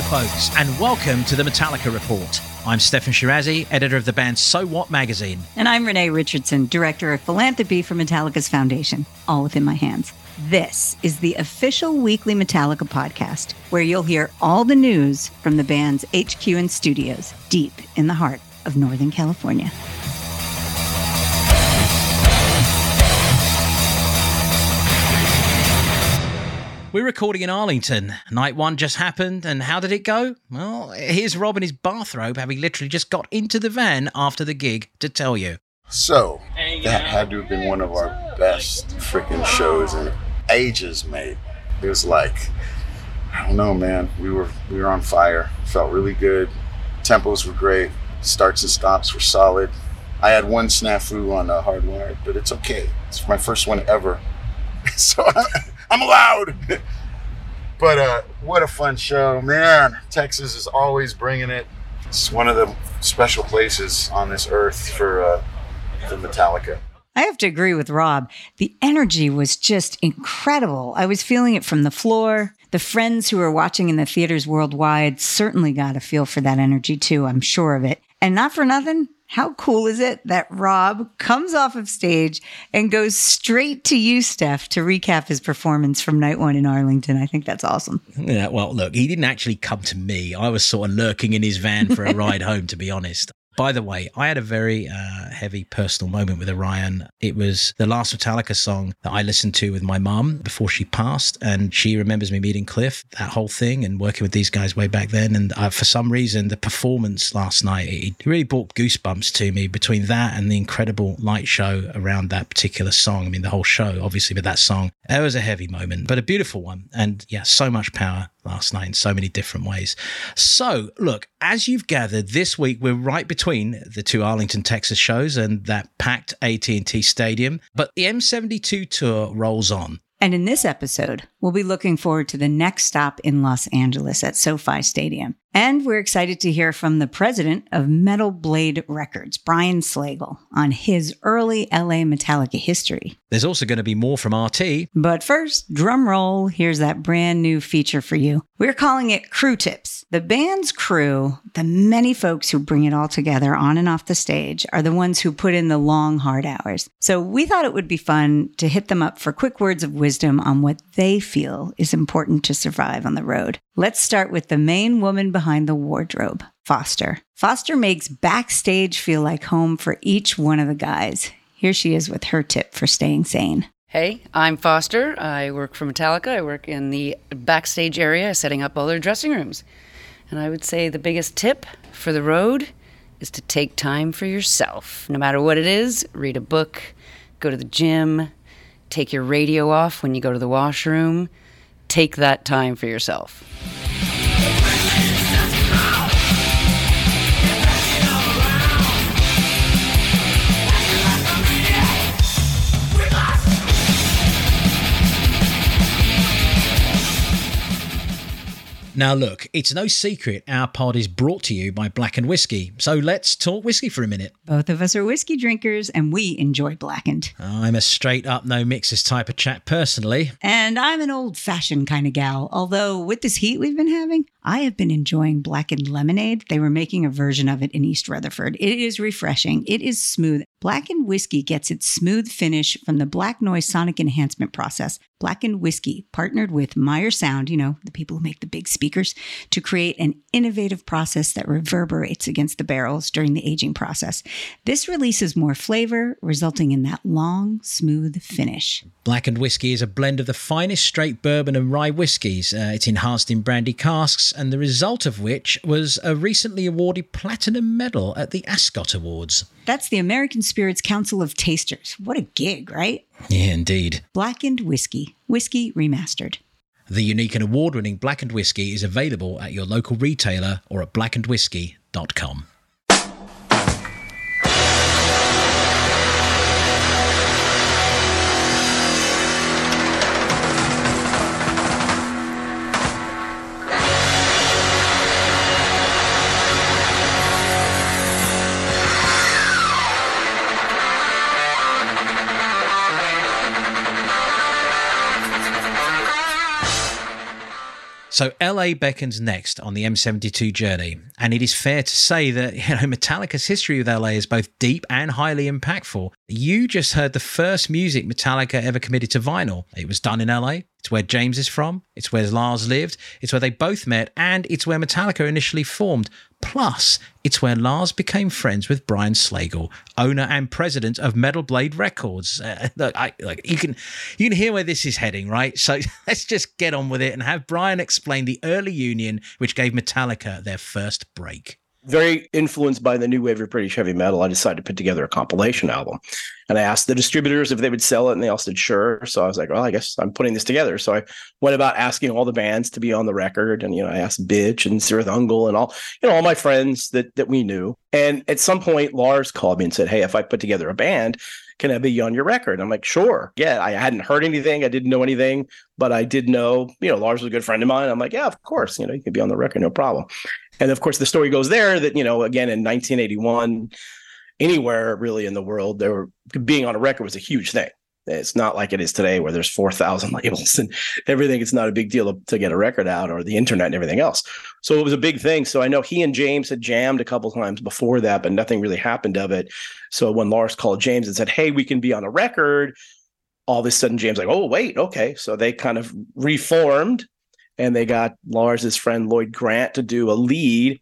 Hello, folks, and welcome to the Metallica Report. I'm Steffan Chirazi, editor of the band So What magazine. And I'm Renee Richardson, director of philanthropy for Metallica's foundation, all within my hands. This is the official weekly Metallica podcast, where you'll hear all the news from the band's HQ and studios deep in the heart of Northern California. We're recording in Arlington. Night one just happened, and how did it go? Well, here's Rob in his bathrobe, having literally just got into the van after the gig to tell you. So, that had to have been one of our best freaking shows in ages, mate. It was like, I don't know, man. We were we were on fire. Felt really good. Tempos were great. Starts and stops were solid. I had one snafu on uh, Hardwired, but it's okay. It's my first one ever, so I'm allowed. but uh, what a fun show, man! Texas is always bringing it. It's one of the special places on this earth for uh, for Metallica. I have to agree with Rob. The energy was just incredible. I was feeling it from the floor. The friends who were watching in the theaters worldwide certainly got a feel for that energy too. I'm sure of it. And not for nothing, how cool is it that Rob comes off of stage and goes straight to you, Steph, to recap his performance from night one in Arlington? I think that's awesome. Yeah, well, look, he didn't actually come to me. I was sort of lurking in his van for a ride home, to be honest. By the way, I had a very uh, heavy personal moment with Orion. It was the last Metallica song that I listened to with my mum before she passed, and she remembers me meeting Cliff, that whole thing, and working with these guys way back then. And uh, for some reason, the performance last night it really brought goosebumps to me. Between that and the incredible light show around that particular song, I mean, the whole show, obviously, but that song, it was a heavy moment, but a beautiful one, and yeah, so much power last night in so many different ways. So, look, as you've gathered, this week we're right between the two Arlington, Texas shows and that packed AT&T Stadium, but the M72 tour rolls on. And in this episode, we'll be looking forward to the next stop in Los Angeles at SoFi Stadium. And we're excited to hear from the president of Metal Blade Records, Brian Slagel, on his early LA Metallica history. There's also going to be more from RT. But first, drum roll, here's that brand new feature for you. We're calling it Crew Tips. The band's crew, the many folks who bring it all together on and off the stage, are the ones who put in the long, hard hours. So we thought it would be fun to hit them up for quick words of wisdom on what they feel is important to survive on the road. Let's start with the main woman behind the wardrobe, Foster. Foster makes backstage feel like home for each one of the guys. Here she is with her tip for staying sane. Hey, I'm Foster. I work for Metallica. I work in the backstage area, setting up all their dressing rooms. And I would say the biggest tip for the road is to take time for yourself. No matter what it is, read a book, go to the gym, take your radio off when you go to the washroom. Take that time for yourself. Now, look, it's no secret our pod is brought to you by Blackened Whiskey. So let's talk whiskey for a minute. Both of us are whiskey drinkers and we enjoy blackened. I'm a straight up no mixes type of chap personally. And I'm an old fashioned kind of gal. Although, with this heat we've been having, I have been enjoying blackened lemonade. They were making a version of it in East Rutherford. It is refreshing, it is smooth. Blackened whiskey gets its smooth finish from the black noise sonic enhancement process. Blackened whiskey partnered with Meyer Sound, you know, the people who make the big speakers, to create an innovative process that reverberates against the barrels during the aging process. This releases more flavor, resulting in that long, smooth finish. Blackened whiskey is a blend of the finest straight bourbon and rye whiskies. Uh, it's enhanced in brandy casks, and the result of which was a recently awarded platinum medal at the Ascot Awards. That's the American Spirits Council of Tasters. What a gig, right? Yeah, indeed. Blackened Whiskey, Whiskey Remastered. The unique and award winning Blackened Whiskey is available at your local retailer or at blackenedwhiskey.com. So LA beckons next on the M72 journey, and it is fair to say that you know Metallica's history with LA is both deep and highly impactful. You just heard the first music Metallica ever committed to vinyl. It was done in LA. It's where James is from. It's where Lars lived. It's where they both met, and it's where Metallica initially formed. Plus, it's where Lars became friends with Brian Slagel, owner and president of Metal Blade Records. Uh, look, I, look, you can you can hear where this is heading, right? So let's just get on with it and have Brian explain the early union which gave Metallica their first break very influenced by the new wave of British heavy metal, I decided to put together a compilation album. And I asked the distributors if they would sell it, and they all said sure. So I was like, well, I guess I'm putting this together. So I went about asking all the bands to be on the record, and you know, I asked Bitch and Cirith Ungol and all, you know, all my friends that that we knew. And at some point, Lars called me and said, "Hey, if I put together a band." Can I be on your record? I'm like, sure. Yeah, I hadn't heard anything. I didn't know anything, but I did know, you know, Lars was a good friend of mine. I'm like, yeah, of course, you know, you can be on the record, no problem. And of course, the story goes there that, you know, again, in 1981, anywhere really in the world, there were, being on a record was a huge thing. It's not like it is today where there's 4,000 labels and everything. It's not a big deal to get a record out or the internet and everything else. So it was a big thing. So I know he and James had jammed a couple times before that, but nothing really happened of it. So when Lars called James and said, Hey, we can be on a record, all of a sudden James like, Oh, wait, okay. So they kind of reformed and they got Lars's friend Lloyd Grant to do a lead,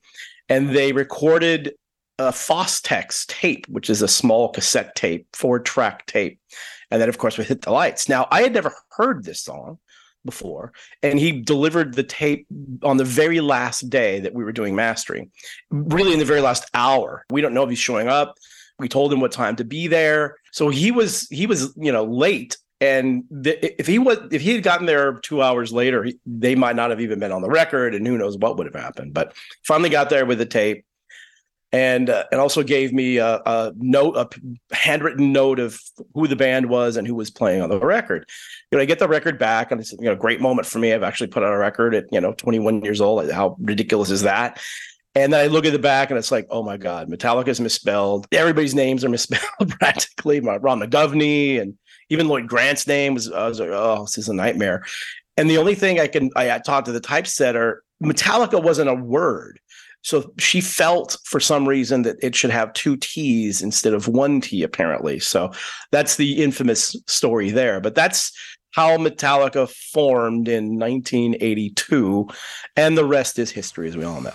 and they recorded a Fostex tape, which is a small cassette tape, four track tape, and then of course we hit the lights. Now I had never heard this song before, and he delivered the tape on the very last day that we were doing mastering, really in the very last hour. We don't know if he's showing up. We told him what time to be there, so he was he was you know late and if he was if he had gotten there two hours later he, they might not have even been on the record and who knows what would have happened. But finally got there with the tape and uh, and also gave me a, a, note a handwritten note of who the band was and who was playing on the record. You know i get the record back and it's you know a great moment for me. I've actually put out a record at you know 21 years old. How ridiculous is that? And then I look at the back and it's like, oh my God, Metallica is misspelled. Everybody's names are misspelled practically. Ron McGovney and even Lloyd Grant's name was, I was like, oh, this is a nightmare. And the only thing I can, I talked to the typesetter, Metallica wasn't a word. So she felt for some reason that it should have two T's instead of one T, apparently. So that's the infamous story there. But that's how Metallica formed in 1982. And the rest is history, as we all know.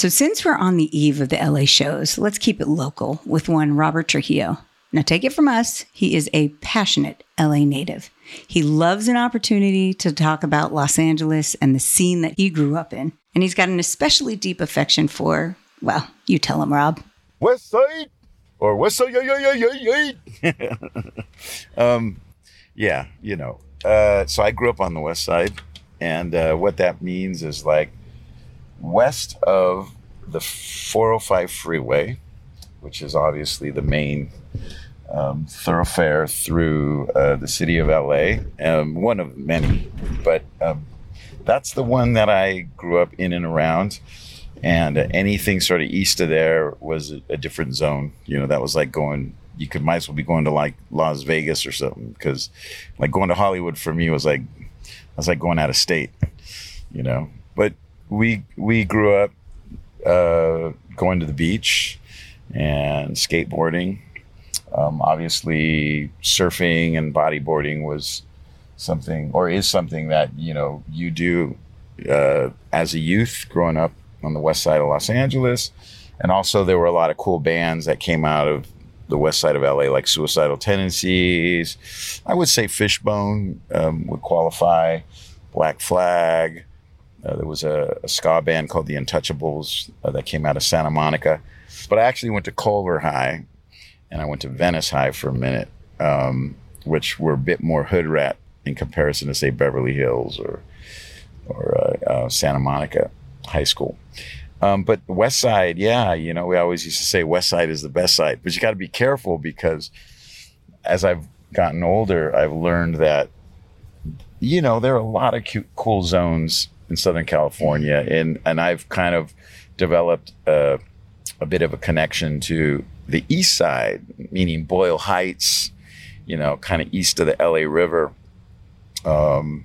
So, since we're on the eve of the LA shows, let's keep it local with one Robert Trujillo. Now, take it from us, he is a passionate LA native. He loves an opportunity to talk about Los Angeles and the scene that he grew up in. And he's got an especially deep affection for, well, you tell him, Rob. West Side or West Side, yeah, yeah, yeah, yeah, yeah. um, yeah, you know. Uh, so I grew up on the West Side, and uh, what that means is like west of the 405 freeway, which is obviously the main um, thoroughfare through uh, the city of LA, um, one of many, but um, that's the one that I grew up in and around. And uh, anything sort of east of there was a, a, different zone. You know, that was like going. You could might as well be going to like Las Vegas or something because, like, going to Hollywood for me was like, I was like going out of state. You know, but we we grew up uh, going to the beach and skateboarding. Um, obviously, surfing and bodyboarding was something, or is something that you know you do uh, as a youth growing up on the west side of Los Angeles. And also, there were a lot of cool bands that came out of the west side of LA, like Suicidal Tendencies. I would say Fishbone um, would qualify, Black Flag. Uh, there was a, a, ska band called the Untouchables uh, that came out of Santa Monica. But I actually went to Culver High and I went to Venice High for a minute, um, which were a bit more hood rat in comparison to, say, Beverly Hills or, or uh, uh Santa Monica High School. Um, but West Side, yeah, you know, we always used to say West Side is the best side, but you got to be careful because as I've gotten older, I've learned that, you know, there are a lot of cute, cool zones in Southern California, and and I've kind of developed a, a bit of a connection to the East Side, meaning Boyle Heights, you know, kind of east of the LA River. Um,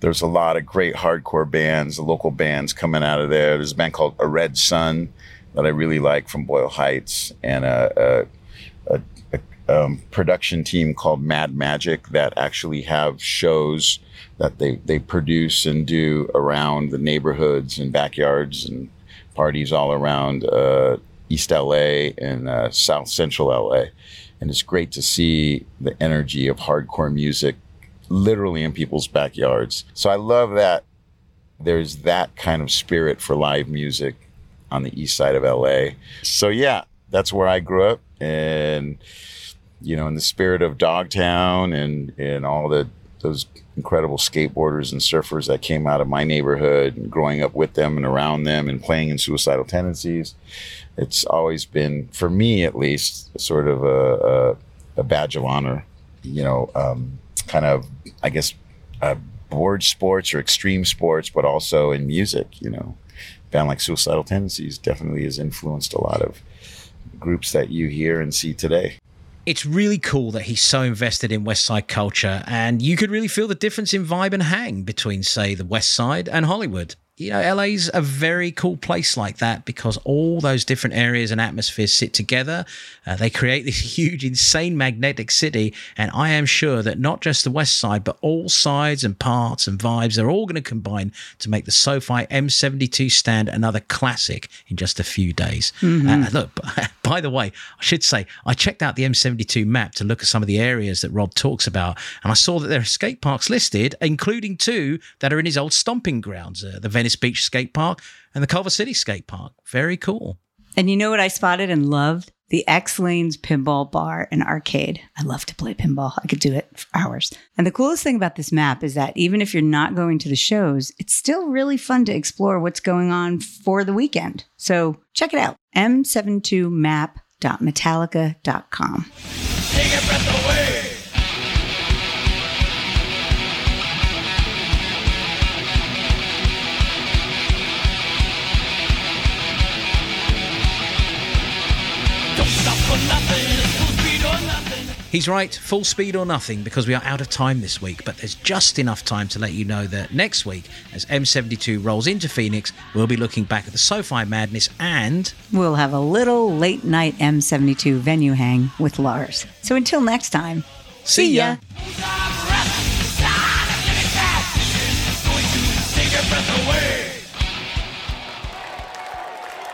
there's a lot of great hardcore bands, local bands coming out of there. There's a band called A Red Sun that I really like from Boyle Heights, and a, a, a, a um, production team called Mad Magic that actually have shows that they, they produce and do around the neighborhoods and backyards and parties all around uh, East LA and uh, South Central LA. And it's great to see the energy of hardcore music literally in people's backyards. So I love that there's that kind of spirit for live music on the east side of LA. So yeah, that's where I grew up and you know in the spirit of Dogtown and and all the those incredible skateboarders and surfers that came out of my neighborhood and growing up with them and around them and playing in suicidal tendencies. It's always been, for me at least, sort of a, a, a badge of honor, you know, um, kind of, I guess, uh, board sports or extreme sports, but also in music, you know. Band like Suicidal Tendencies definitely has influenced a lot of groups that you hear and see today it's really cool that he's so invested in West Side culture, and you could really feel the difference in vibe and hang between, say, the West Side and Hollywood you know, LA's a very cool place like that because all those different areas and atmospheres sit together. Uh, they create this huge, insane magnetic city. And I am sure that not just the West Side, but all sides and parts and vibes are all going to combine to make the SoFi M72 stand another classic in just a few days. Mm-hmm. Uh, look, by the way, I should say, I checked out the M72 map to look at some of the areas that Rob talks about. And I saw that there are skate parks listed, including two that are in his old stomping grounds, uh, the Venice Beach Skate Park and the Culver City Skate Park. Very cool. And you know what I spotted and loved? The X Lanes Pinball Bar and Arcade. I love to play pinball. I could do it for hours. And the coolest thing about this map is that even if you're not going to the shows, it's still really fun to explore what's going on for the weekend. So check it out m72map.metallica.com. Take a breath away. He's right, full speed or nothing, because we are out of time this week, but there's just enough time to let you know that next week, as M72 rolls into Phoenix, we'll be looking back at the SoFi madness and. We'll have a little late night M72 venue hang with Lars. So until next time, see, see ya.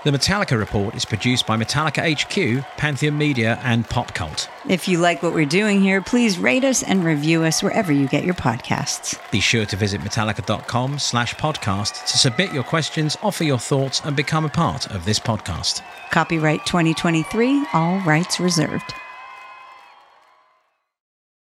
The Metallica Report is produced by Metallica HQ, Pantheon Media, and Pop Cult. If you like what we're doing here, please rate us and review us wherever you get your podcasts. Be sure to visit metallica.com slash podcast to submit your questions, offer your thoughts, and become a part of this podcast. Copyright 2023, all rights reserved.